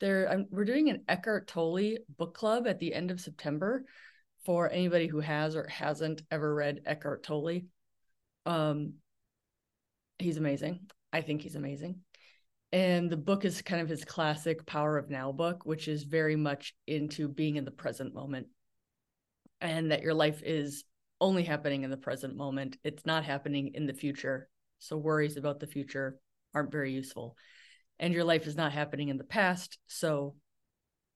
There, I'm, we're doing an Eckhart Tolle book club at the end of September for anybody who has or hasn't ever read Eckhart Tolle. Um, he's amazing. I think he's amazing. And the book is kind of his classic Power of Now book, which is very much into being in the present moment and that your life is only happening in the present moment. It's not happening in the future. So worries about the future aren't very useful. And your life is not happening in the past. So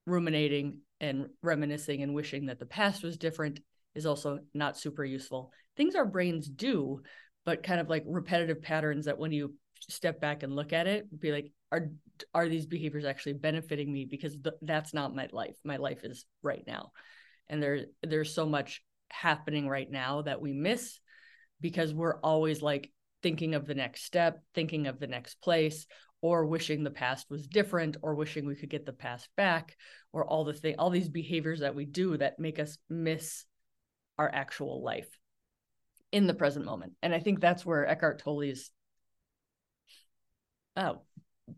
ruminating and reminiscing and wishing that the past was different is also not super useful. Things our brains do, but kind of like repetitive patterns that when you step back and look at it, be like, are are these behaviors actually benefiting me? Because th- that's not my life. My life is right now, and there there's so much happening right now that we miss because we're always like thinking of the next step, thinking of the next place, or wishing the past was different, or wishing we could get the past back, or all the thing, all these behaviors that we do that make us miss our actual life in the present moment. And I think that's where Eckhart Tolle's uh,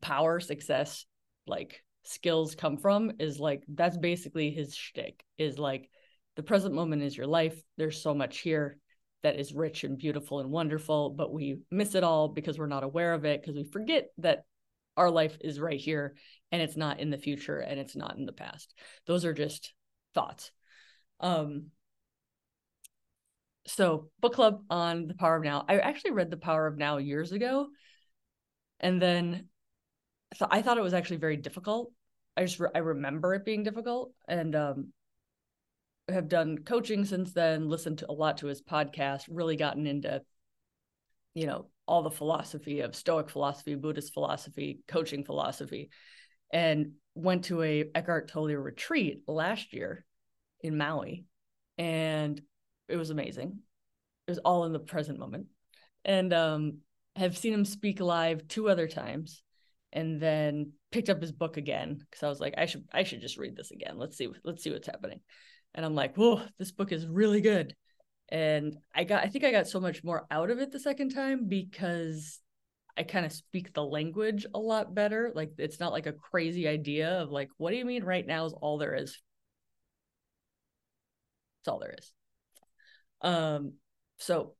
power, success, like skills come from is like that's basically his shtick is like the present moment is your life. There's so much here that is rich and beautiful and wonderful, but we miss it all because we're not aware of it because we forget that our life is right here and it's not in the future and it's not in the past. Those are just thoughts. Um so book club on the power of now. I actually read the power of now years ago and then so I thought it was actually very difficult. I just re- I remember it being difficult and um have done coaching since then, listened to a lot to his podcast, really gotten into, you know, all the philosophy of Stoic philosophy, Buddhist philosophy, coaching philosophy, and went to a Eckhart Tolle retreat last year in Maui. And it was amazing. It was all in the present moment. And um, have seen him speak live two other times and then picked up his book again because I was like, I should I should just read this again. Let's see let's see what's happening and I'm like, whoa, this book is really good. And I got, I think I got so much more out of it the second time because I kind of speak the language a lot better. Like it's not like a crazy idea of like, what do you mean right now is all there is? That's all there is. Um, so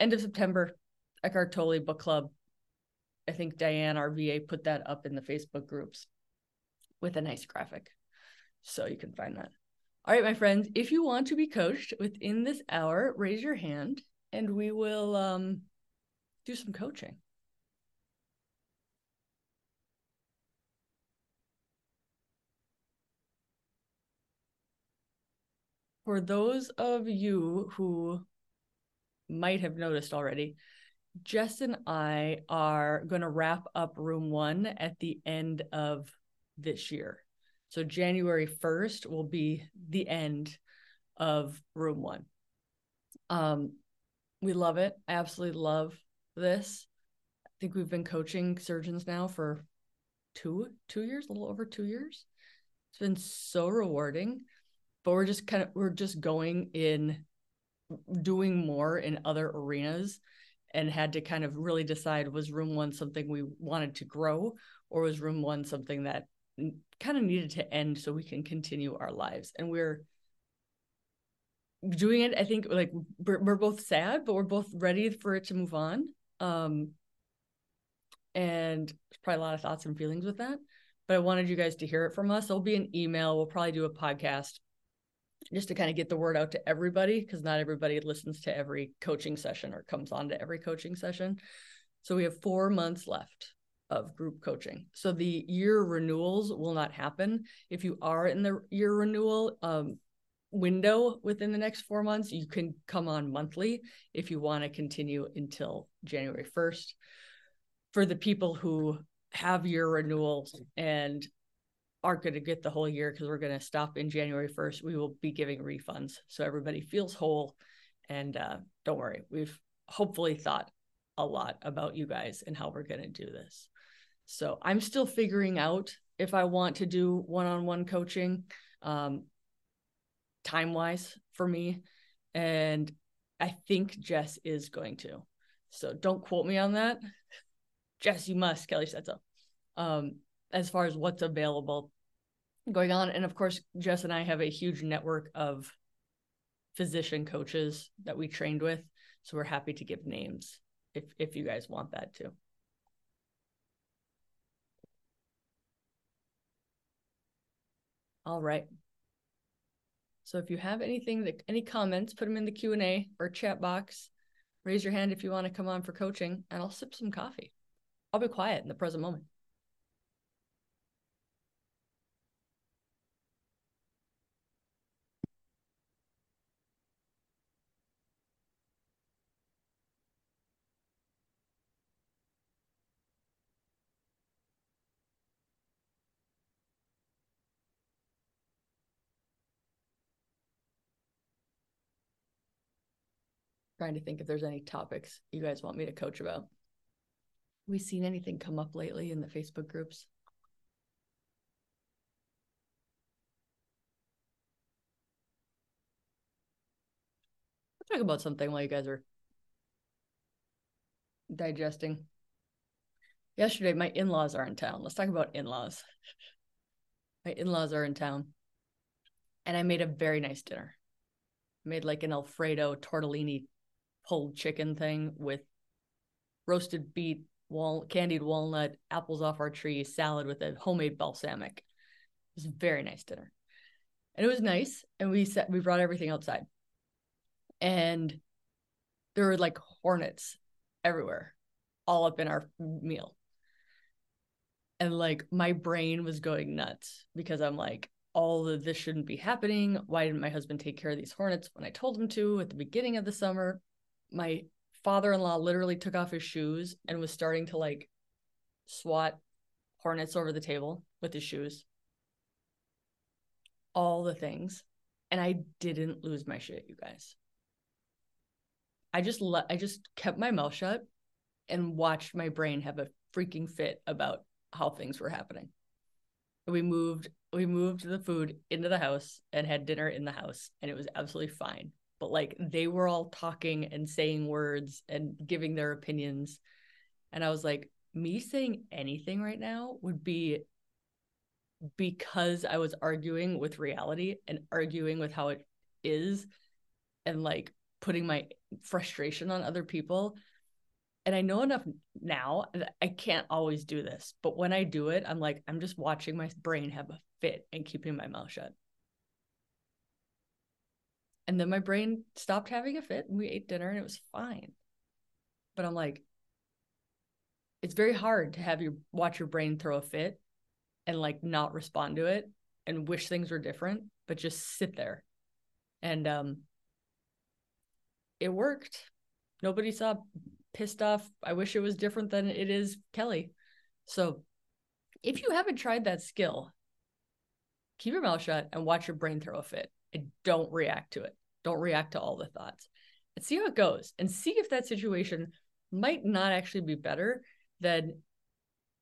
end of September, Eckhart Tolle book club. I think Diane, our VA, put that up in the Facebook groups with a nice graphic. So you can find that. All right, my friends, if you want to be coached within this hour, raise your hand and we will um, do some coaching. For those of you who might have noticed already, Jess and I are going to wrap up room one at the end of this year. So January 1st will be the end of room one. Um, we love it. I Absolutely love this. I think we've been coaching surgeons now for two two years, a little over two years. It's been so rewarding. But we're just kind of we're just going in doing more in other arenas and had to kind of really decide was room one something we wanted to grow or was room one something that kind of needed to end so we can continue our lives. And we're doing it i think like we're, we're both sad but we're both ready for it to move on. Um and probably a lot of thoughts and feelings with that but i wanted you guys to hear it from us. There'll be an email. We'll probably do a podcast just to kind of get the word out to everybody because not everybody listens to every coaching session or comes on to every coaching session. So we have four months left of group coaching. So the year renewals will not happen. If you are in the year renewal um, window within the next four months, you can come on monthly if you want to continue until January 1st. For the people who have year renewals and aren't going to get the whole year because we're going to stop in January 1st, we will be giving refunds. So everybody feels whole. And uh, don't worry, we've hopefully thought a lot about you guys and how we're going to do this. So I'm still figuring out if I want to do one on one coaching, um, time wise for me. And I think Jess is going to. So don't quote me on that. Jess, you must. Kelly said so. Um, as far as what's available going on. And of course, Jess and I have a huge network of physician coaches that we trained with. So we're happy to give names if if you guys want that too. All right. So if you have anything that any comments, put them in the Q&A or chat box. Raise your hand if you want to come on for coaching and I'll sip some coffee. I'll be quiet in the present moment. Trying to think if there's any topics you guys want me to coach about. We seen anything come up lately in the Facebook groups? I'll talk about something while you guys are digesting. Yesterday, my in laws are in town. Let's talk about in laws. my in laws are in town, and I made a very nice dinner. I made like an Alfredo tortellini pulled chicken thing with roasted beet, wal- candied walnut, apples off our tree, salad with a homemade balsamic. It was a very nice dinner. And it was nice. And we set we brought everything outside. And there were like hornets everywhere, all up in our meal. And like my brain was going nuts because I'm like, all of this shouldn't be happening. Why didn't my husband take care of these hornets when I told him to at the beginning of the summer? My father-in-law literally took off his shoes and was starting to like swat hornets over the table with his shoes. All the things. And i didn't lose my shit you guys. I just let i just kept my mouth shut and watched my brain have a freaking fit about how things were happening. We moved we moved the food into the house and had dinner in the house and it was absolutely fine but like they were all talking and saying words and giving their opinions. And I was like, me saying anything right now would be because I was arguing with reality and arguing with how it is and like putting my frustration on other people. And I know enough now that I can't always do this, but when I do it, I'm like, I'm just watching my brain have a fit and keeping my mouth shut. And then my brain stopped having a fit and we ate dinner and it was fine. But I'm like, it's very hard to have you watch your brain throw a fit and like not respond to it and wish things were different, but just sit there. And um it worked. Nobody saw pissed off. I wish it was different than it is Kelly. So if you haven't tried that skill, keep your mouth shut and watch your brain throw a fit and don't react to it. Don't react to all the thoughts and see how it goes and see if that situation might not actually be better than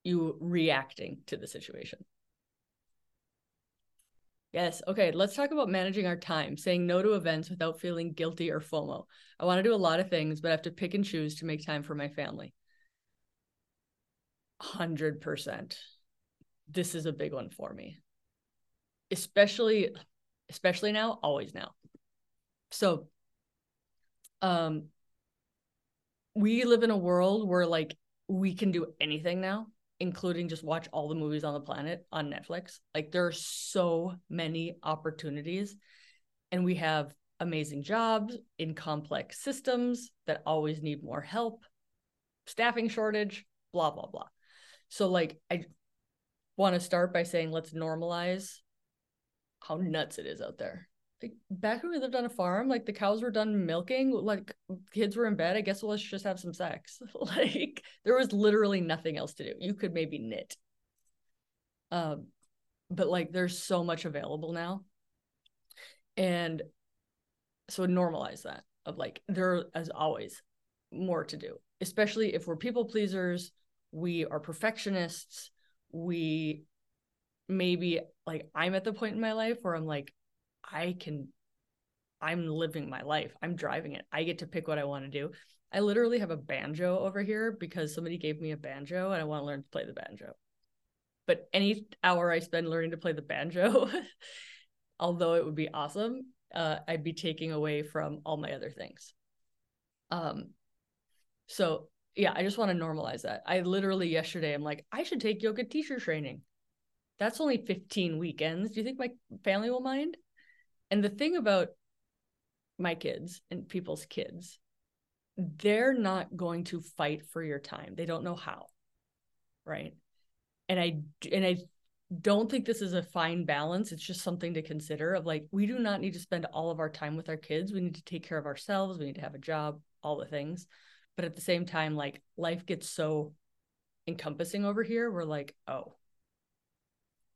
you reacting to the situation. Yes. Okay. Let's talk about managing our time, saying no to events without feeling guilty or FOMO. I want to do a lot of things, but I have to pick and choose to make time for my family. 100%. This is a big one for me. Especially especially now, always now. So um we live in a world where like we can do anything now, including just watch all the movies on the planet on Netflix. Like there are so many opportunities and we have amazing jobs in complex systems that always need more help, staffing shortage, blah blah blah. So like I want to start by saying let's normalize how nuts it is out there. Like back when we lived on a farm, like the cows were done milking, like kids were in bed. I guess let's just have some sex. like there was literally nothing else to do. You could maybe knit. Um, but like there's so much available now. And so normalize that of like there as always more to do, especially if we're people pleasers, we are perfectionists, we maybe like I'm at the point in my life where I'm like, I can, I'm living my life. I'm driving it. I get to pick what I want to do. I literally have a banjo over here because somebody gave me a banjo and I want to learn to play the banjo. but any hour I spend learning to play the banjo, although it would be awesome, uh, I'd be taking away from all my other things. Um, so yeah, I just want to normalize that. I literally yesterday I'm like, I should take yoga teacher training. That's only 15 weekends. Do you think my family will mind? And the thing about my kids and people's kids, they're not going to fight for your time. They don't know how. Right. And I and I don't think this is a fine balance. It's just something to consider of like we do not need to spend all of our time with our kids. We need to take care of ourselves. We need to have a job, all the things. But at the same time, like life gets so encompassing over here. We're like, oh,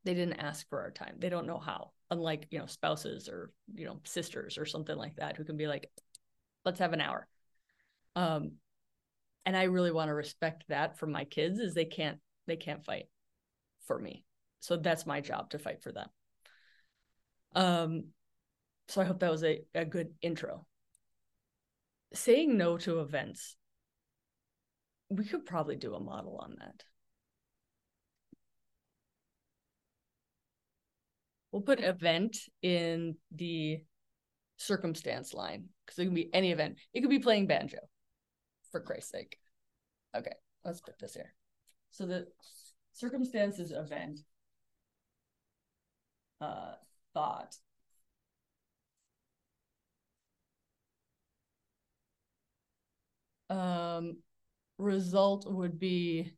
they didn't ask for our time. They don't know how. Unlike, you know, spouses or, you know, sisters or something like that who can be like, let's have an hour. Um, and I really want to respect that for my kids is they can't they can't fight for me. So that's my job to fight for them. Um, so I hope that was a, a good intro. Saying no to events we could probably do a model on that. We'll put event in the circumstance line because it can be any event. It could be playing banjo, for Christ's sake. Okay, let's put this here. So the circumstances event uh, thought um result would be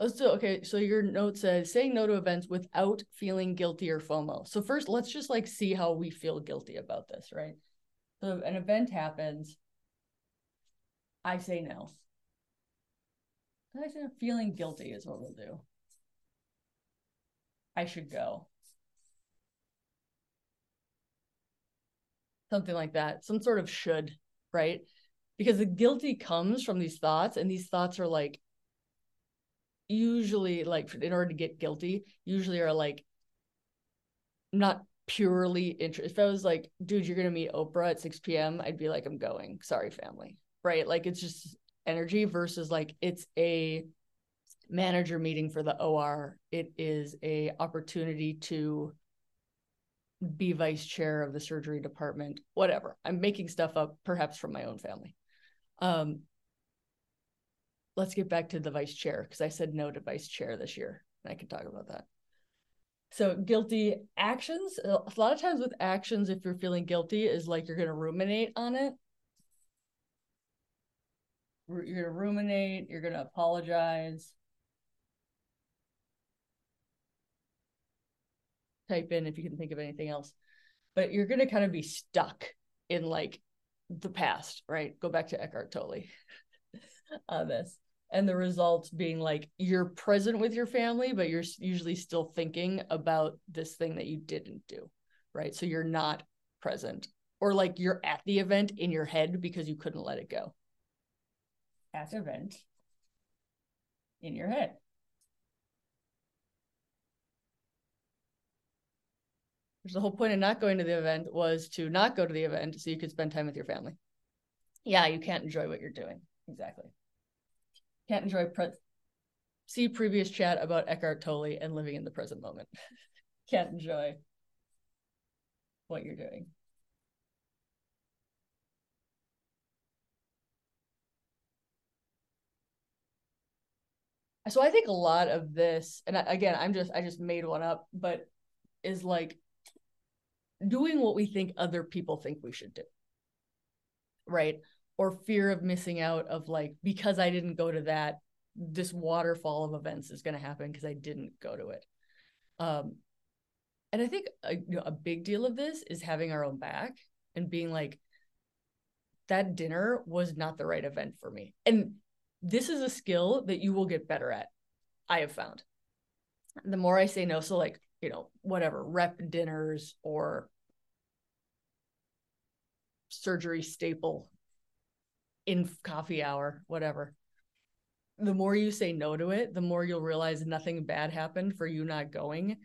let's do okay so your note says saying no to events without feeling guilty or fomo. So first let's just like see how we feel guilty about this right? So an event happens i say no. I say feeling guilty is what we'll do. I should go. Something like that some sort of should right? Because the guilty comes from these thoughts and these thoughts are like usually like in order to get guilty usually are like not purely interest if i was like dude you're gonna meet oprah at 6 p.m i'd be like i'm going. Sorry family. Right? Like it's just energy versus like it's a manager meeting for the or it is a opportunity to be vice chair of the surgery department whatever. I'm making stuff up perhaps from my own family. Um, let's get back to the vice chair because I said no to vice chair this year. And I can talk about that. So guilty actions. A lot of times with actions, if you're feeling guilty, is like you're going to ruminate on it. You're going to ruminate. You're going to apologize. Type in if you can think of anything else. But you're going to kind of be stuck in like the past, right? Go back to Eckhart Tolle on this. And the results being like you're present with your family, but you're usually still thinking about this thing that you didn't do, right? So you're not present, or like you're at the event in your head because you couldn't let it go. At the event in your head. which the whole point of not going to the event was to not go to the event so you could spend time with your family. Yeah, you can't enjoy what you're doing. Exactly. Can't enjoy pre- see previous chat about Eckhart Tolle and living in the present moment. can't enjoy what you're doing. So I think a lot of this, and again, I'm just I just made one up, but is like doing what we think other people think we should do. Right. Or fear of missing out of like, because I didn't go to that, this waterfall of events is going to happen because I didn't go to it. Um, and I think a, you know, a big deal of this is having our own back and being like, that dinner was not the right event for me. And this is a skill that you will get better at, I have found. The more I say no, so like, you know, whatever, rep dinners or surgery staple in coffee hour, whatever. The more you say no to it, the more you'll realize nothing bad happened for you not going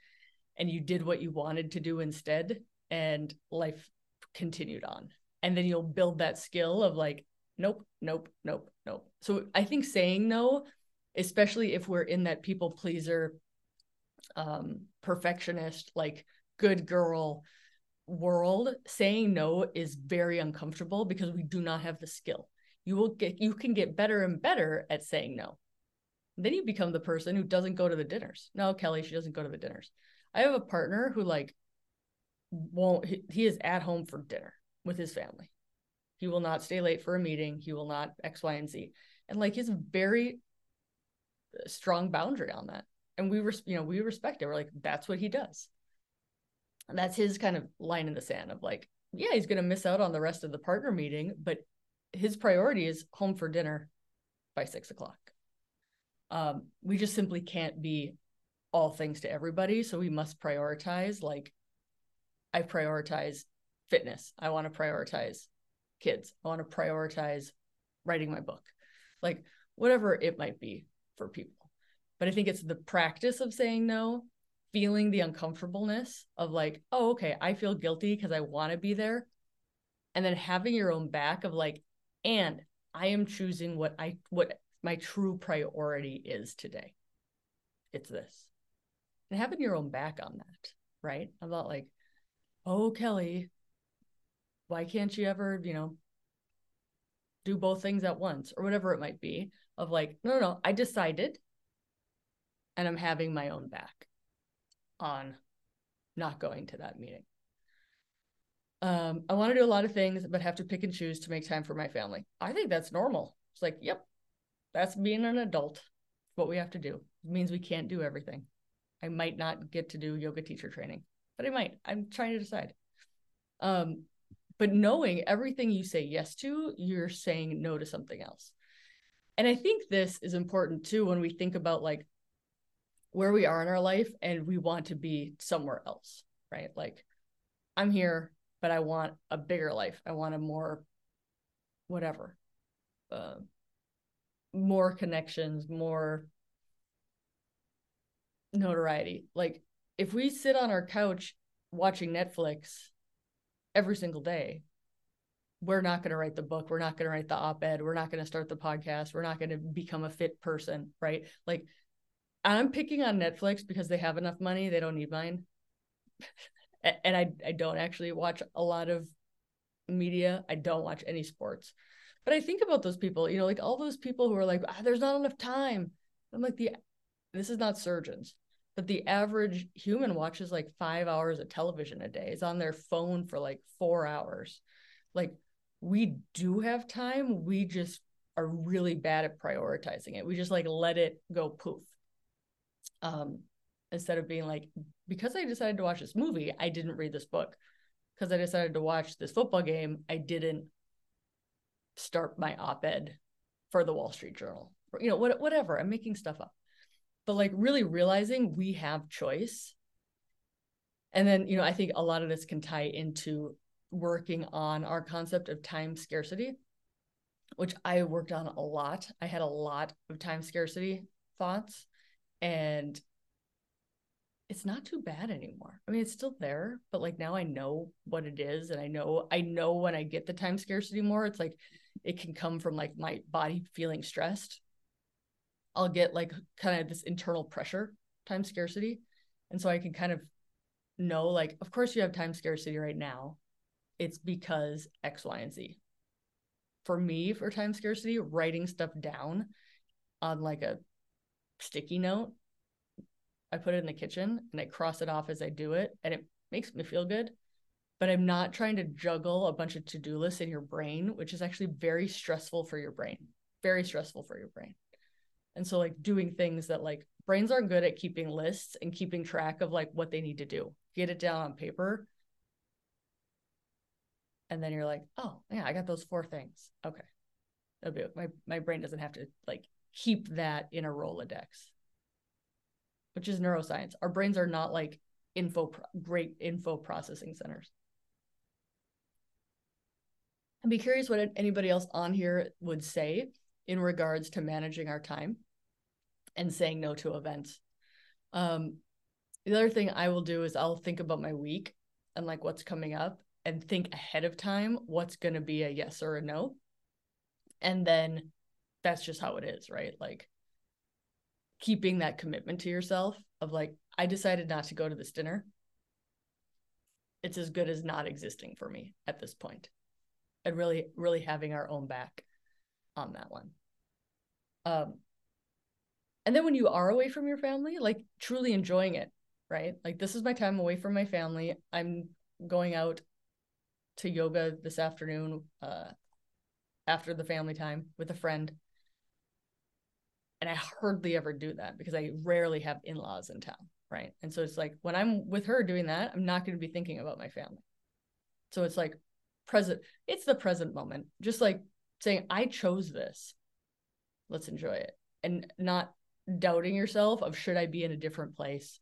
and you did what you wanted to do instead and life continued on. And then you'll build that skill of like, nope, nope, nope, nope. So I think saying no especially if we're in that people pleaser, um, perfectionist, like good girl world, saying no is very uncomfortable because we do not have the skill. You will get you can get better and better at saying no. Then you become the person who doesn't go to the dinners. No, Kelly, she doesn't go to the dinners. I have a partner who like won't he, he is at home for dinner with his family. He will not stay late for a meeting. He will not X, Y, and Z. And like he's very strong boundary on that. And we res- you know, we respect it. We're like, that's what he does. And that's his kind of line in the sand of like, yeah, he's gonna miss out on the rest of the partner meeting, but his priority is home for dinner by six o'clock. Um, we just simply can't be all things to everybody. So we must prioritize like I prioritize fitness. I want to prioritize kids. I want to prioritize writing my book. Like whatever it might be for people. But I think it's the practice of saying no, feeling the uncomfortableness of like, oh, okay, I feel guilty because I want to be there. And then having your own back of like, and I am choosing what I what my true priority is today. It's this. And having your own back on that, right? About like, oh, Kelly, why can't you ever, you know, do both things at once or whatever it might be? Of like, no, no, no, I decided and I'm having my own back on not going to that meeting. Um, I want to do a lot of things, but have to pick and choose to make time for my family. I think that's normal. It's like, yep, that's being an adult. What we have to do. It means we can't do everything. I might not get to do yoga teacher training, but I might. I'm trying to decide. Um, but knowing everything you say yes to, you're saying no to something else. And I think this is important too when we think about like where we are in our life and we want to be somewhere else, right? Like I'm here, but I want a bigger life. I want a more whatever. Uh, more connections, more notoriety. Like if we sit on our couch watching Netflix every single day, we're not going to write the book. We're not going to write the op ed. We're not going to start the podcast. We're not going to become a fit person, right? Like I'm picking on Netflix because they have enough money. They don't need mine. and I, I don't actually watch a lot of media. I don't watch any sports. But I think about those people, you know, like all those people who are like, ah, there's not enough time. I'm like, the this is not surgeons, but the average human watches like five hours of television a day, is on their phone for like four hours. Like we do have time. We just are really bad at prioritizing it. We just like let it go poof. Um, instead of being like, because I decided to watch this movie, I didn't read this book. Because I decided to watch this football game, I didn't start my op-ed for the Wall Street Journal. You know, what, whatever. I'm making stuff up. But like really realizing we have choice. And then, you know, I think a lot of this can tie into working on our concept of time scarcity, which I worked on a lot. I had a lot of time scarcity thoughts and it's not too bad anymore. I mean, it's still there, but like now I know what it is and I know I know when I get the time scarcity more, it's like it can come from like my body feeling stressed. I'll get like kind of this internal pressure, time scarcity. And so I can kind of know like of course you have time scarcity right now. It's because X, Y, and Z. For me, for time scarcity, writing stuff down on like a sticky note I put it in the kitchen and I cross it off as I do it, and it makes me feel good. But I'm not trying to juggle a bunch of to do lists in your brain, which is actually very stressful for your brain, very stressful for your brain. And so, like, doing things that like brains aren't good at keeping lists and keeping track of like what they need to do, get it down on paper. And then you're like, oh, yeah, I got those four things. Okay. Be my my brain doesn't have to like keep that in a Rolodex which is neuroscience. Our brains are not like info great info processing centers. I'd be curious what anybody else on here would say in regards to managing our time and saying no to events. Um, the other thing I will do is I'll think about my week and like what's coming up and think ahead of time what's going to be a yes or a no. And then that's just how it is, right? Like keeping that commitment to yourself of like, I decided not to go to this dinner. It's as good as not existing for me at this. And really, really having our own back on that one. Um, and then when you are away from your family, like truly enjoying it, right? Like this is my time away from my family. I'm going out to yoga this afternoon uh, after the family time with a friend. And I hardly ever do that because I rarely have in laws in town. Right. And so it's like when I'm with her doing that, I'm not going to be thinking about my family. So it's like present, it's the present moment, just like saying, I chose this. Let's enjoy it. And not doubting yourself of should I be in a different place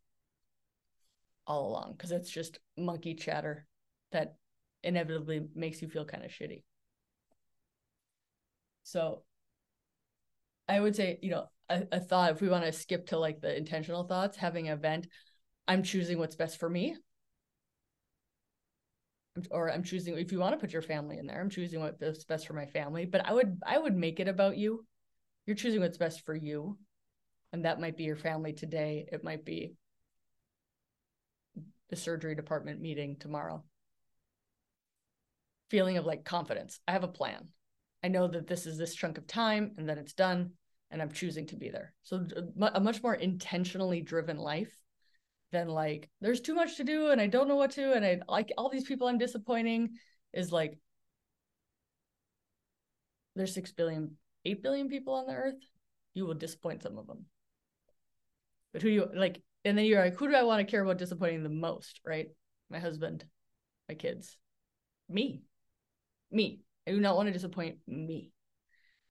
all along because it's just monkey chatter that inevitably makes you feel kind of shitty. So I would say, you know, a, a thought if we want to skip to like the intentional thoughts, having an event, I'm choosing what's best for me. Or I'm choosing if you want to put your family in there, I'm choosing what's best for my family. But I would I would make it about you. You're choosing what's best for you. And that might be your family today. It might be the surgery department meeting tomorrow. Feeling of like confidence. I have a plan. I know that this is this chunk of time and then it's done and I'm choosing to be there. So a much more intentionally driven life than like there's too much to do and I don't know what to and I like all these people I'm disappointing is like there's 6 billion 8 billion people on the earth. You will disappoint some of them. But who you like and then you're like who do I want to care about disappointing the most right? My husband my kids me me I do not want to disappoint me.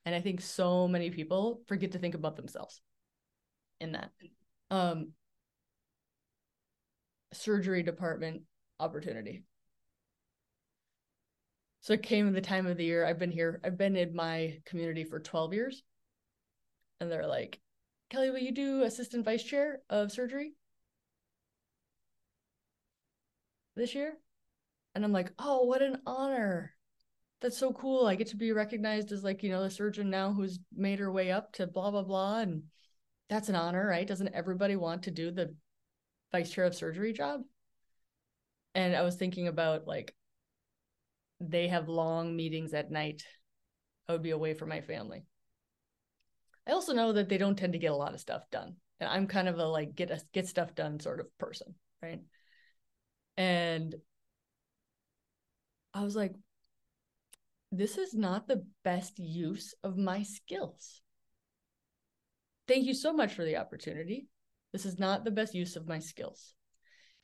And I think so many people forget to think about themselves in that. Um, surgery department opportunity. So it came the time of the year. I've been here, I've been in my community for 12 years. And they're like, Kelly, will you do assistant vice chair of surgery this year? And I'm like, oh, what an honor that's so cool. I get to be recognized as like, you know, the surgeon now who's made her way up to blah, blah, blah. And that's an honor, right? Doesn't everybody want to do the vice chair of surgery job? And I was thinking about like, they have long meetings at night. I would be away from my family. I also know that they don't tend to get a lot of stuff done. And I'm kind of a like get a, get stuff done sort of person, right? And I was like, this is not the best use of my skills. Thank you so much for the opportunity. This is not the best use of my skills.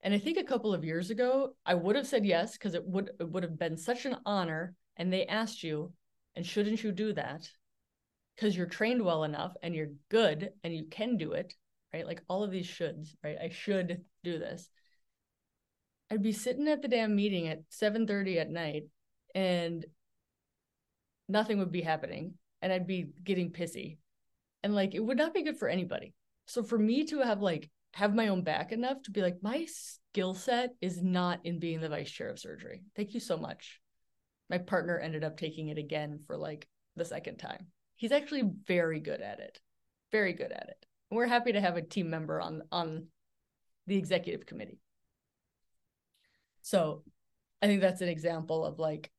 And I think a couple of years ago, I would have said yes because it would it would have been such an honor. And they asked you, and shouldn't you do that? Because you're trained well enough and you're good and you can do it, right? Like all of these shoulds, right? I should do this. I'd be sitting at the damn meeting at 7:30 at night and nothing would be happening and I'd be getting pissy. And like it would not be good for anybody. So for me to have like have my own back enough to be like my skill set is not in being the vice chair of surgery. Thank you so much. My partner ended up taking it again for like the second time. He's actually very good at it. Very good at it. And we're happy to have a team member on on the executive committee. So I think that's an example of like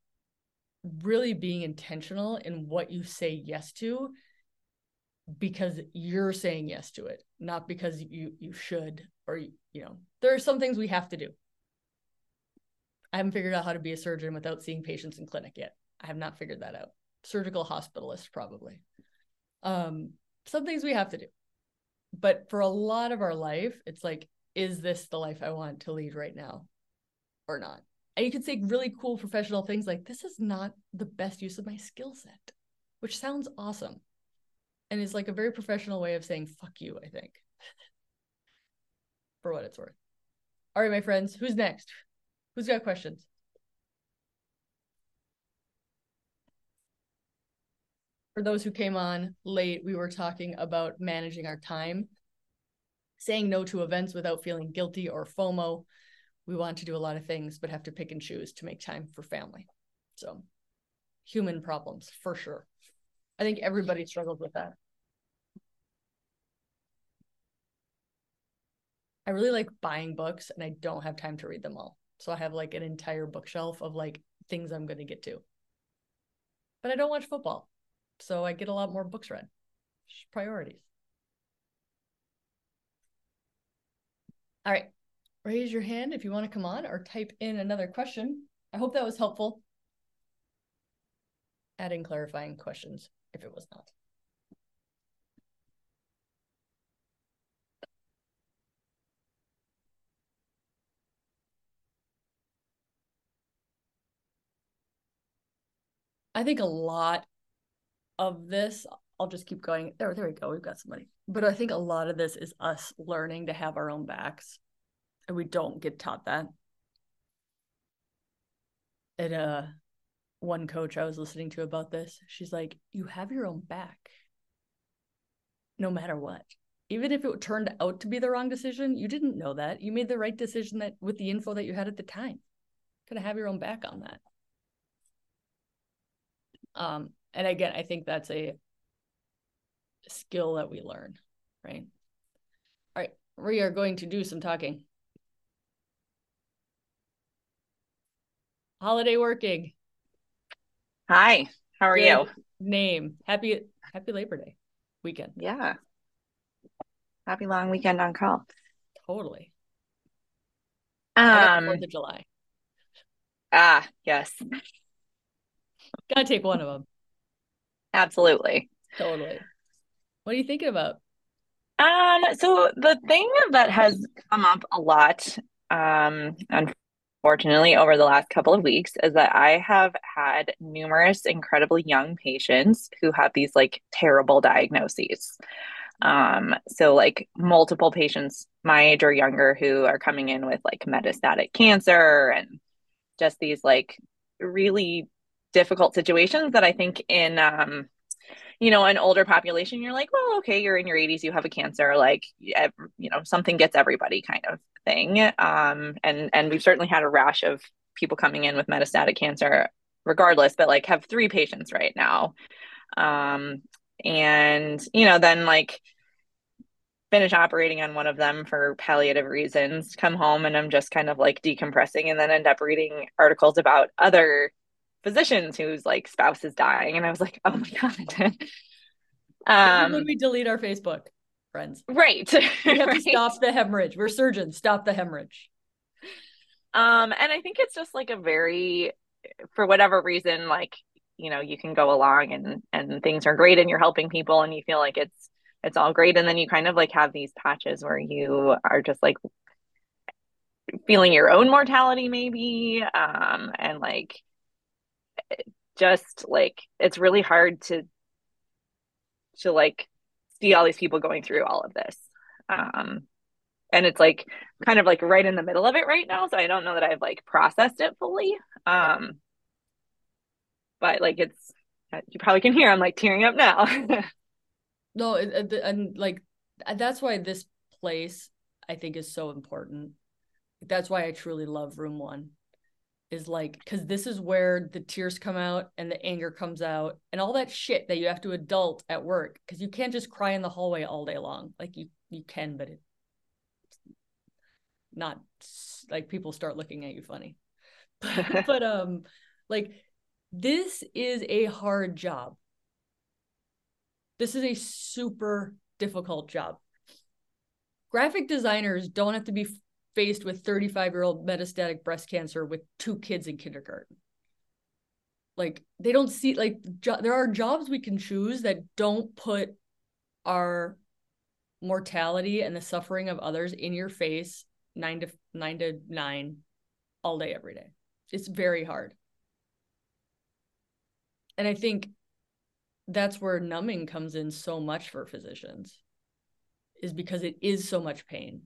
really being intentional in what you say yes to because you're saying yes to it not because you you should or you know there are some things we have to do. I haven't figured out how to be a surgeon without seeing patients in clinic yet. I have not figured that out. Surgical hospitalist probably. Um some things we have to do. But for a lot of our life it's like is this the life i want to lead right now or not and you could say really cool professional things like this is not the best use of my skill set which sounds awesome and is like a very professional way of saying fuck you i think. For what it's worth. All right my friends who's next? Who's got questions? For those who came on late we were talking about managing our time saying no to events without feeling guilty or fomo we want to do a lot of things, but have to pick and choose to make time for family. So, human problems for sure. I think everybody struggles with that. I really like buying books and I don't have time to read them all. So I have like an entire bookshelf of like things I'm going to get to. But I don't watch football. So I get a lot more books read. Priorities. All right. Raise your hand if you want to come on or type in another question. I hope that was helpful. Adding clarifying questions if it was not. I think a lot of this, I'll just keep going. There, there we go. We've got somebody. But I think a lot of this is us learning to have our own backs. And we don't get taught that. At uh one coach I was listening to about this, she's like, you have your own back. No matter what. Even if it turned out to be the wrong decision, you didn't know that. You made the right decision that with the info that you had at the time. Gotta have your own back on that. Um, and again, I think that's a skill that we learn, right? All right, we are going to do some talking. Holiday working. Hi, how are Good you? Name. Happy Happy Labor Day weekend. Yeah. Happy long weekend on call. Totally. Um Fourth of July. Ah, yes. Gotta take one of them. Absolutely. Totally. What are you thinking about? Um, so the thing that has come up a lot, um, unfortunately, over the last couple of weeks is that I have had numerous incredibly young patients who have these like terrible diagnoses. Um, so like multiple patients my age or younger who are coming in with like metastatic cancer and just these like really difficult situations that I think in um you know an older population you're like well okay you're in your 80s you have a cancer like you know something gets everybody kind of thing. Um and and we've certainly had a rash of people coming in with metastatic cancer regardless but like have three patients right now. Um and you know then like finish operating on one of them for palliative reasons come home and i'm just kind of like decompressing and then end up reading articles about other physicians whose like spouse is dying and i was like oh my god. Um when we delete our facebook friends. Right. We have right. to stop the hemorrhage. We're surgeons. Stop the hemorrhage. Um and i think it's just like a very for whatever reason like you know you can go along and and things are great and you're helping people and you feel like it's it's all great. And then you kind of like have these patches where you are just like feeling your own mortality maybe um and like just like it's really hard to to like see all these people going through all of this. Um and it's like kind of like right in the middle of it right now so i don't know that i've like processed it fully. Um but like it's you probably can hear i'm like tearing up now. No and like that's why this place i think is so important. That's why i truly love room one is like because this is where the tears come out and the anger comes out and all that shit that you have to adult at work because you can't just cry in the hallway all day long. Like you you can but it's not like people start looking at you funny. But um like this is a hard job. This is a super difficult job. Graphic designers don't have to be faced with 35 year old metastatic breast cancer with two kids in kindergarten. Like they don't see like jo- there are jobs we can choose that don't put our mortality and the suffering of others in your face 9 to 9 to 9 all day every day. It's very hard. And i think that's where numbing comes in so much for physicians is because it is so much pain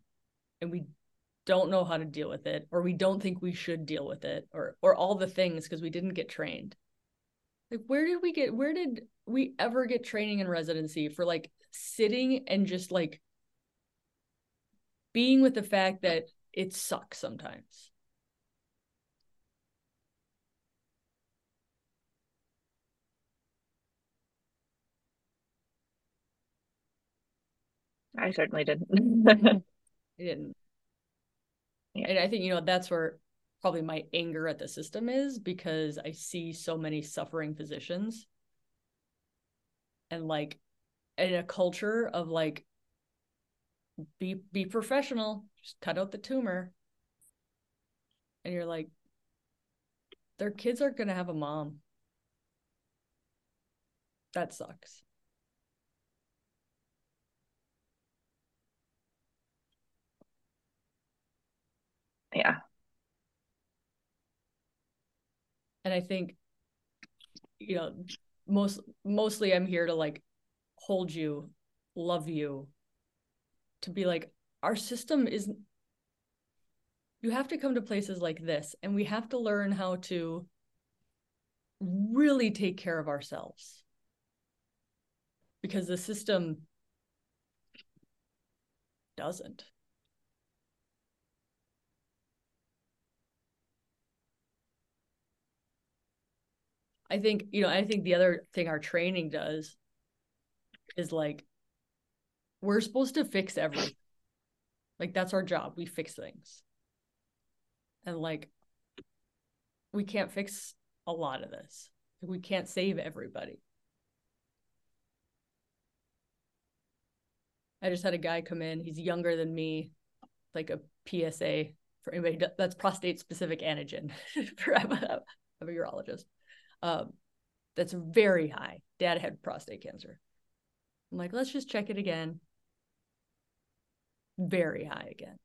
and we don't know how to deal with it or we don't think we should deal with it or or all the things because we didn't get trained like where did we get where did we ever get training in residency for like sitting and just like being with the fact that it sucks sometimes I certainly didn't. I didn't. Yeah. and i think you know that's where probably my anger at the system is because i see so many suffering physicians. And like in a culture of like be be professional just cut out the tumor. And you're like their kids are going to have a mom. That sucks yeah. And i think you know most mostly i'm here to like hold you love you to be like our system is you have to come to places like this and we have to learn how to really take care of ourselves. Because the system doesn't I think, you know, I think the other thing our training does is like we're supposed to fix everything. Like that's our job. We fix things. And like we can't fix a lot of this. We can't save everybody. I just had a guy come in. He's younger than me, like a PSA for anybody that's prostate specific antigen. for I'm a, I'm a urologist. Um, that's very high. Dad had prostate cancer. I'm like, let's just check it again. Very high again.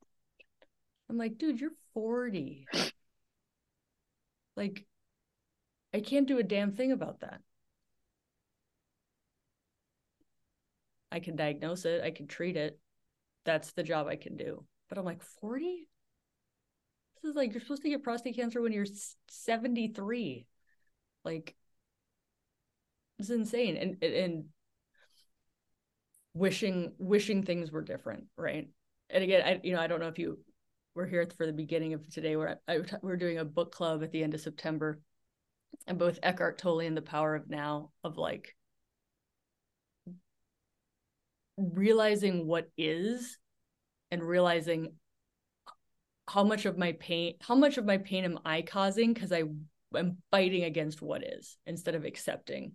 I'm like, dude, you're 40. Like, I can't do a damn thing about that. I can diagnose it, I can treat it. That's the job I can do. But I'm like, 40? This is like, you're supposed to get prostate cancer when you're 73. Like, it's insane. And, and, wishing wishing things were different right? And again i you know i don't know if you were here for the beginning of today where I, I we're doing a book club at the end of september. And both eckhart tolle and the power of now of like realizing what is and realizing how much of my pain how much of my pain am i causing? Because i am fighting against what is instead of accepting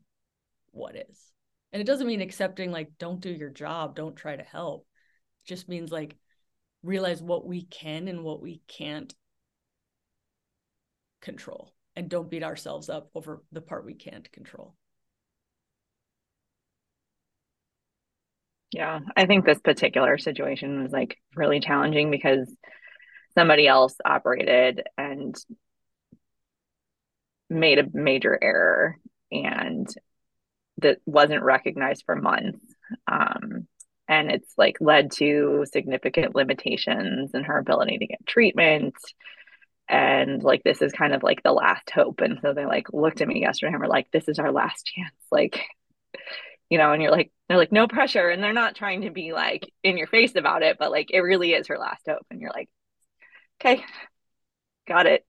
what is. And it doesn't mean accepting like don't do your job don't try to help. It just means like realize what we can and what we can't control. And don't beat ourselves up over the part we can't control. Yeah, I think this particular situation was like really challenging because somebody else operated and made a major error and that wasn't recognized for months. Um, and it's like led to significant limitations in her ability to get treatment. And like, this is kind of like the last hope. And so they like looked at me yesterday and were like, this is our last chance. Like, you know, and you're like, they're like, no pressure. And they're not trying to be like in your face about it, but like, it really is her last hope. And you're like, okay, got it.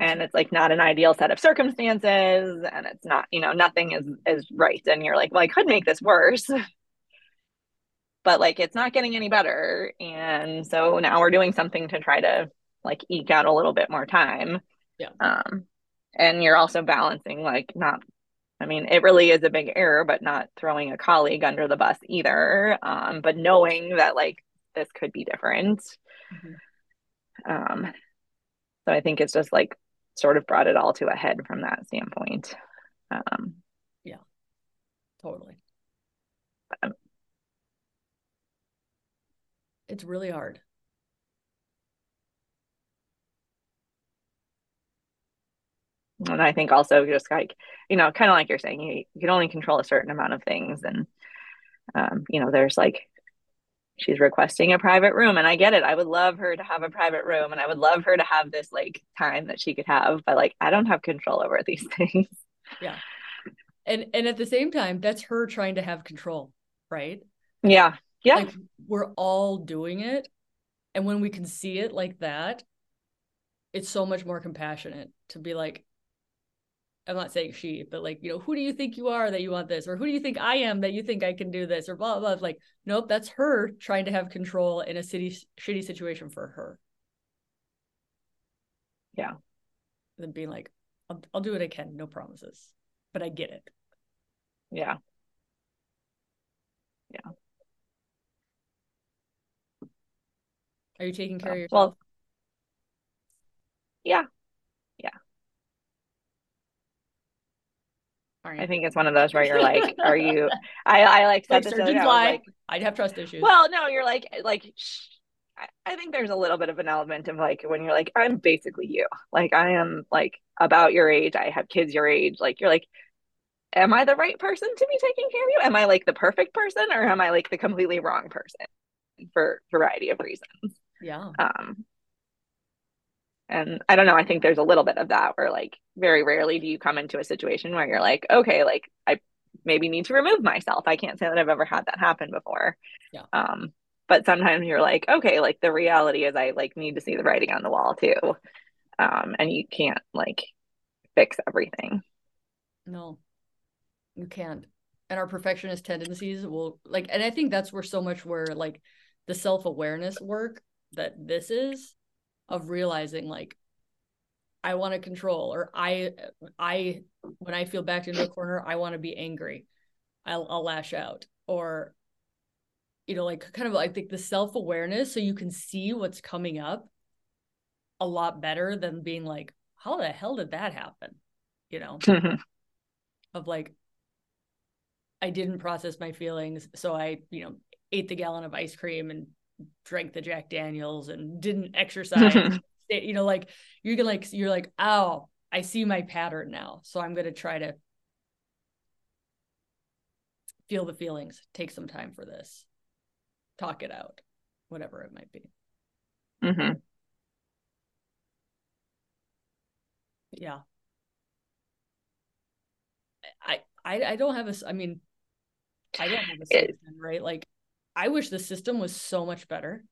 And it's like not an ideal set of circumstances. And it's not, you know, nothing is is right. And you're like, well, I could make this worse. but like it's not getting any better. And so now we're doing something to try to like eke out a little bit more time. Yeah. Um, and you're also balancing like not I mean, it really is a big error, but not throwing a colleague under the bus either. Um, but knowing that like this could be different. Mm-hmm. Um, so I think it's just like sort of brought it all to a head from that standpoint. Um, yeah, totally. Um, it's really hard. and I think also just like you know, kind of like you're saying, you, you can only control a certain amount of things, and um, you know, there's like she's requesting a private room, and I get it. I would love her to have a private room, and I would love her to have this like time that she could have, but like I don't have control over these things. Yeah, and and at the same time, that's her trying to have control, right? Yeah, yeah. Like we're all doing it, and when we can see it like that, it's so much more compassionate to be like I'm not saying she, but like, you know, who do you think you are that you want this? Or who do you think I am that you think I can do this? Or blah, blah, blah. Like, nope, that's her trying to have control in a city shitty situation for her. Yeah. Then being like, I'll, I'll do what I can, no promises. But I get it. Yeah. Yeah. Are you taking care of uh, yourself? Well. Yeah. I think it's one of those where you're like, are you? I I like said like this surgeons lie. like, I'd have trust issues. well, no, you're like like. Shh. I- I think there's a little bit of an element of like when you're like, I'm basically you. Like I am like about your age. I have kids your age. Like you're like, am I the right person to be taking care of you? Am I like the perfect person or am I like the completely wrong person for a variety of reasons? yeah. Um, and I don't know, I think there's a little bit of that where like very rarely do you come into a situation where you're like, okay, like I maybe need to remove myself. I can't say that I've ever had that happen before. Yeah. Um, but sometimes you're like, okay, like the reality is I like need to see the writing on the wall too. Um, and you can't like fix everything. No, you can't. And our perfectionist tendencies will like, and I think that's where so much where like the self awareness work that this is of realizing like I want to control or I I when I feel backed into a corner, I want to be angry. I'll I'll lash out or you know like kind of like think the self awareness so you can see what's coming up a lot better than being like how the hell did that happen? You know of like I didn't process my feelings, so I, you know, ate the gallon of ice cream and drank the Jack Daniels and didn't exercise. you know, like you can like you're like, oh, I see my pattern now, so I'm gonna try to feel the feelings, take some time for this, talk it out, whatever it might be. Mm-hmm. Yeah. I I I don't have a I mean I don't have a solution, right? Like I wish the system was so much better.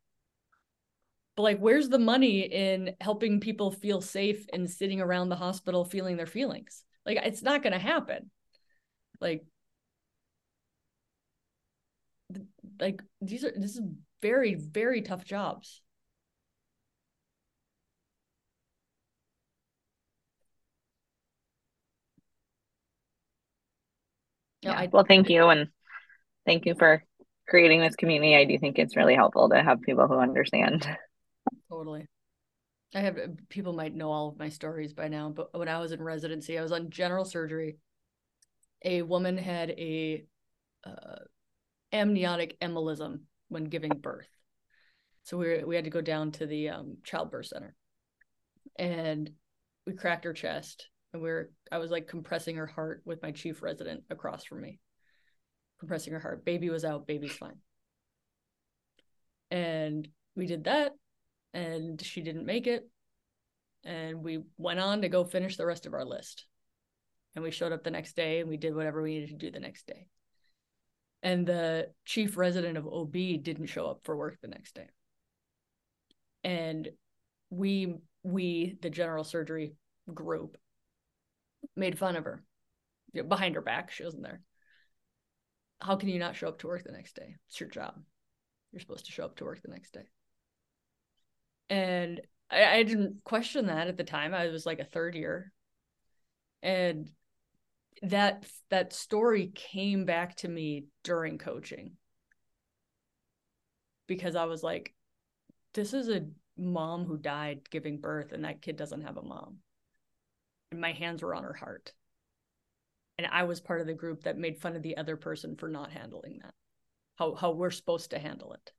But like where's the money in helping people feel safe and sitting around the hospital feeling their feelings? Like it's not going to happen. Like like these are this is very very tough jobs. Yeah. Well, thank you. And thank you for creating this community. I do think it's really helpful to have people who understand. Totally. I have people might know all of my stories by now, but when I was in residency, I was on general surgery. A woman had a uh, amniotic embolism when giving birth, so we were, we had to go down to the um, childbirth center, and we cracked her chest, and we were I was like compressing her heart with my chief resident across from me, compressing her heart. Baby was out, baby's fine, and we did that and she didn't make it. And we went on to go finish the rest of our list. And we showed up the next day and we did whatever we needed to do the next day. And the chief resident of OB didn't show up for work the next day. And we we the general surgery group made fun of her behind her back. She wasn't there. How can you not show up to work the next day? It's your job. You're supposed to show up to work the next day and I, I didn't question that at the time. I was like a third year, and that that story came back to me during coaching because I was like, this is a mom who died giving birth, and that kid doesn't have a mom, and my hands were on her heart, and I was part of the group that made fun of the other person for not handling that, how how we're supposed to handle it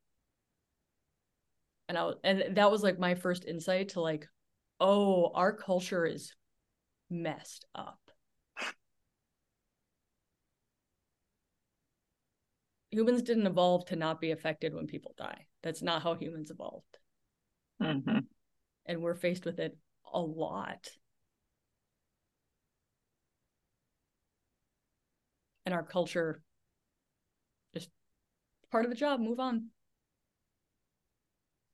and I and that was like my first insight to like, oh, our culture is messed up. Humans didn't evolve to not be affected when people die. That's not how humans evolved. hmm And we're faced with it a lot. And our culture just part of the job, move on.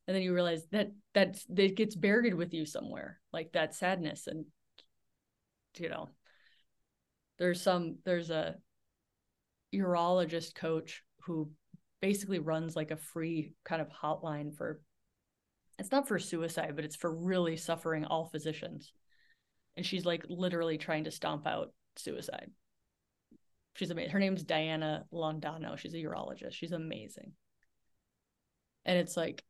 And then you realize that that that gets buried with you somewhere like that sadness and you know there's some there's a urologist coach who basically runs like a free kind of hotline for it's not for suicide but it's for really suffering all physicians. And she's like literally trying to stomp out suicide she's amazing her name's diana londoño. She's a urologist. She's amazing. And it's like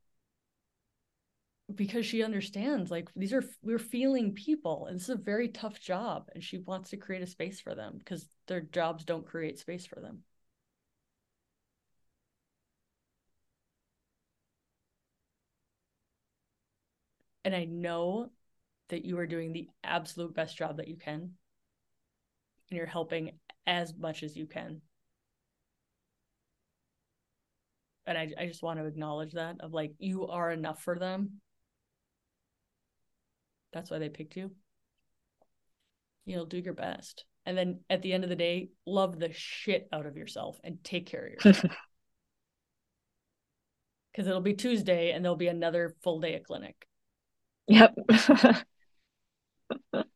because she understands like these are we're feeling people and this is a very tough job and she wants to create a space for them because their jobs don't create space for them. And i know that you are doing the absolute best job that you can and you're helping as much as you can and I, I just want to acknowledge that of like you are enough for them that's why they picked you. You'll do your best. And then at the end of the day, love the shit out of yourself and take care of yourself. Because it'll be Tuesday and there'll be another full day of clinic. Yep. but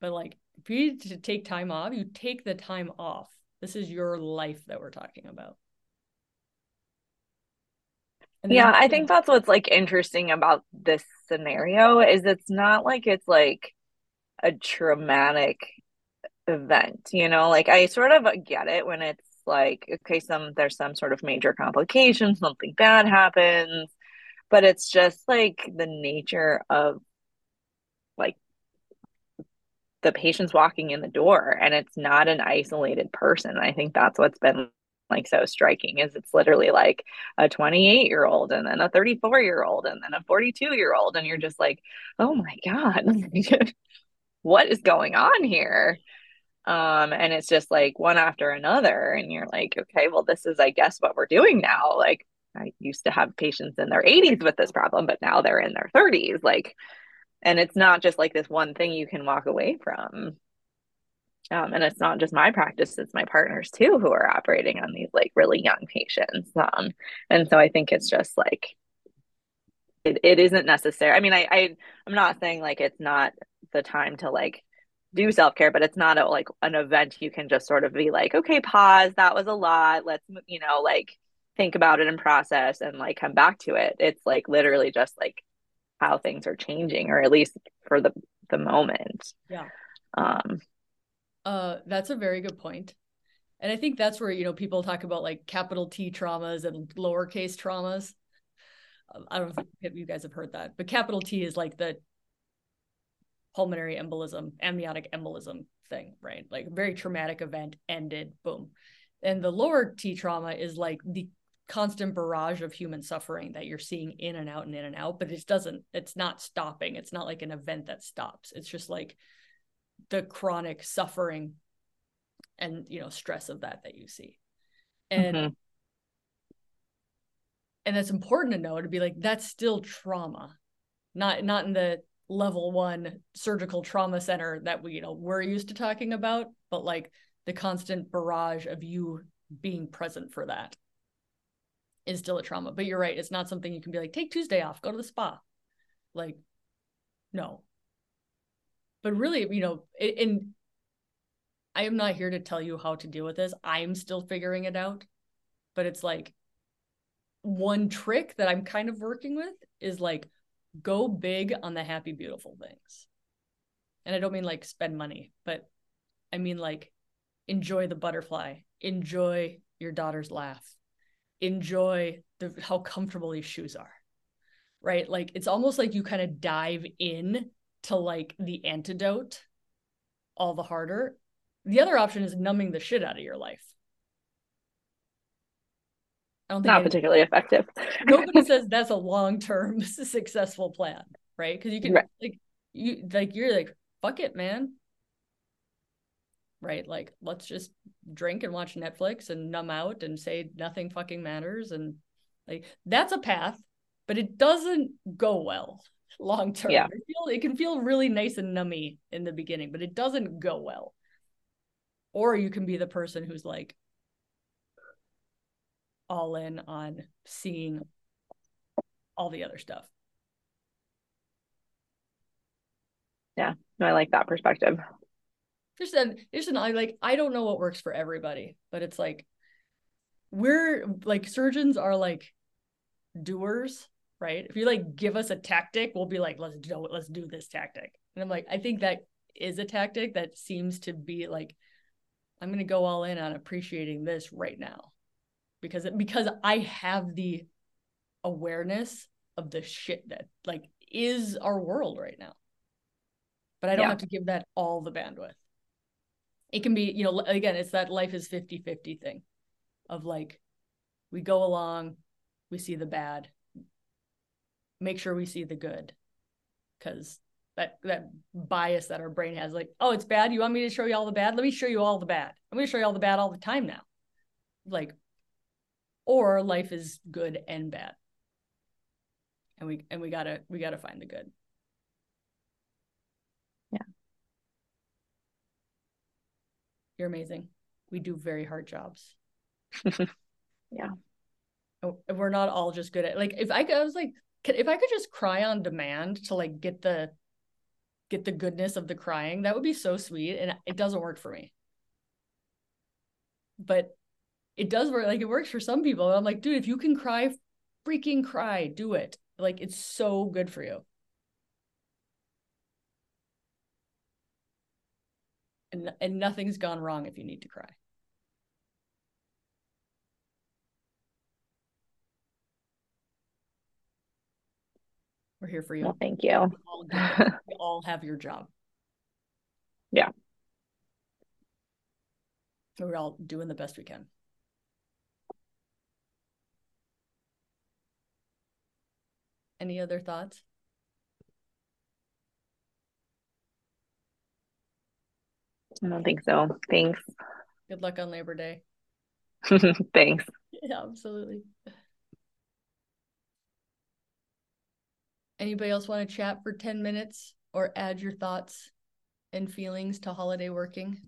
like, if you need to take time off, you take the time off. This is your life that we're talking about yeah, I think that's what's like interesting about this scenario is it's not like it's like a traumatic event, you know? Like I sort of uh, get it when it's like okay, some there's some sort of major complication, something bad happens, but it's just like the nature of the patient's walking in the door and it's not an isolated person. I think that's what's been like so striking is it's literally like a 28 year old and then a 34 year old and then a 42 year old and you're just like oh my god what is going on here? Um and it's just like one after another and you're like okay well this is i guess what we're doing now. Like i used to have patients in their 80s with this problem but now they're in their 30s like and it's not just like this one thing you can walk away from um, and it's not just my practice, it's my partners too who are operating on these like really young patients. Um, and so I think it's just like it, it isn't necessary. I mean, I, I I'm not saying like it's not the time to like do self-care, but it's not a, like an event you can just sort of be like, okay, pause, that was a lot. Let's you know, like think about it and process and like come back to it. It's like literally just like how things are changing, or at least for the the moment. Yeah. Um uh, that's a very good. And I think that's where, you know, people talk about like capital T traumas and lowercase traumas. Um, I don't know if you guys have heard that, but capital T is like the pulmonary embolism, amniotic embolism thing, right? Like very traumatic event ended, boom. And the lower T trauma is like the constant barrage of human suffering that you're seeing in and out and in and out, but it doesn't, it's not stopping. It's not like an event that stops. It's just like the chronic suffering and you know stress of that that you see and mm-hmm. and that's important to know to be like that's still trauma not not in the level one surgical trauma center that we you know we're used to talking about but like the constant barrage of you being present for that is still a trauma but you're right it's not something you can be like take tuesday off go to the spa. Like no. But really you know and i am not here to tell you how to deal with this i'm still figuring it out but it's like one trick that i'm kind of working with is like go big on the happy beautiful things. And i don't mean like spend money but i mean like enjoy the butterfly enjoy your daughter's laugh enjoy the how comfortable these shoes are right like it's almost like you kind of dive in to like the antidote all the harder. The other option is numbing the shit out of your life. I don't think not particularly effective. nobody says that's a long term successful plan, right? Because you can right. like you like you're like fuck it, man. Right? Like let's just drink and watch Netflix and numb out and say nothing fucking matters and like that's a path, but it doesn't go well long term. Yeah. It, feel, it can feel really nice and nummy in the beginning, but it doesn't go well. Or you can be the person who's like all in on seeing all the other stuff. Yeah, I like that perspective. Just an just an I like I don't know what works for everybody, but it's like we're like surgeons are like doers, right? If you like give us a tactic, we'll be like, let's do it, let's do this tactic. And I'm like, I think that is a tactic that seems to be like, I'm gonna go all in on appreciating this right now. Because it, because I have the awareness of the shit that like is our world right now. But I don't yeah. have to give that all the bandwidth. It can be, you know, again, it's that life is 50 50 thing of like, we go along, we see the bad, make sure we see the good. Cause that that bias that our brain has, like, oh, it's bad. You want me to show you all the bad? Let me show you all the bad. I'm gonna show you all the bad all the time now. Like, or life is good and bad and we and we gotta we gotta find the good yeah you're amazing. We do very hard jobs. Yeah. Oh, we're not all just good at like if i, I was like if i could just cry on demand to like get the get the goodness of the crying that would be so sweet and it doesn't work for me. But it does work like it works for some people i'm like dude if you can cry freaking cry do it. Like it's so good for you. And and nothing's gone wrong if you need to cry. We're here for you. Well, thank you. We all, we all have your job. Yeah. We're all doing the best we can. Any other thoughts? I don't think so. Thanks. Good luck on Labor Day. Thanks. Yeah, absolutely. Anybody else want to chat for 10 minutes or add your thoughts and feelings to holiday working?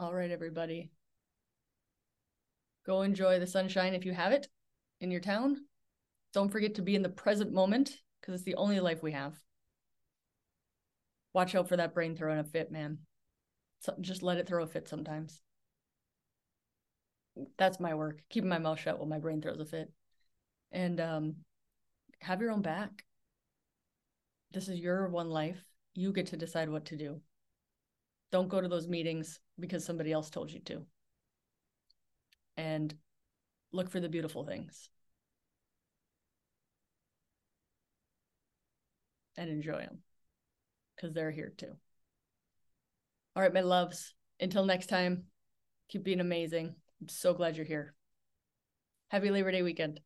All right, everybody. Go enjoy the sunshine if you have it in your town. Don't forget to be in the present moment because it's the only life we have. Watch out for that brain throwing a fit, man. So just let it throw a fit sometimes. That's my work, keeping my mouth shut while my brain throws a fit. And um, have your own back. This is your one life. You get to decide what to do. Don't go to those meetings because somebody else told you to. And look for the beautiful things. And enjoy them because they're here too. All right, my loves. Until next time, keep being amazing. I'm so glad you're here. Happy Labor Day weekend.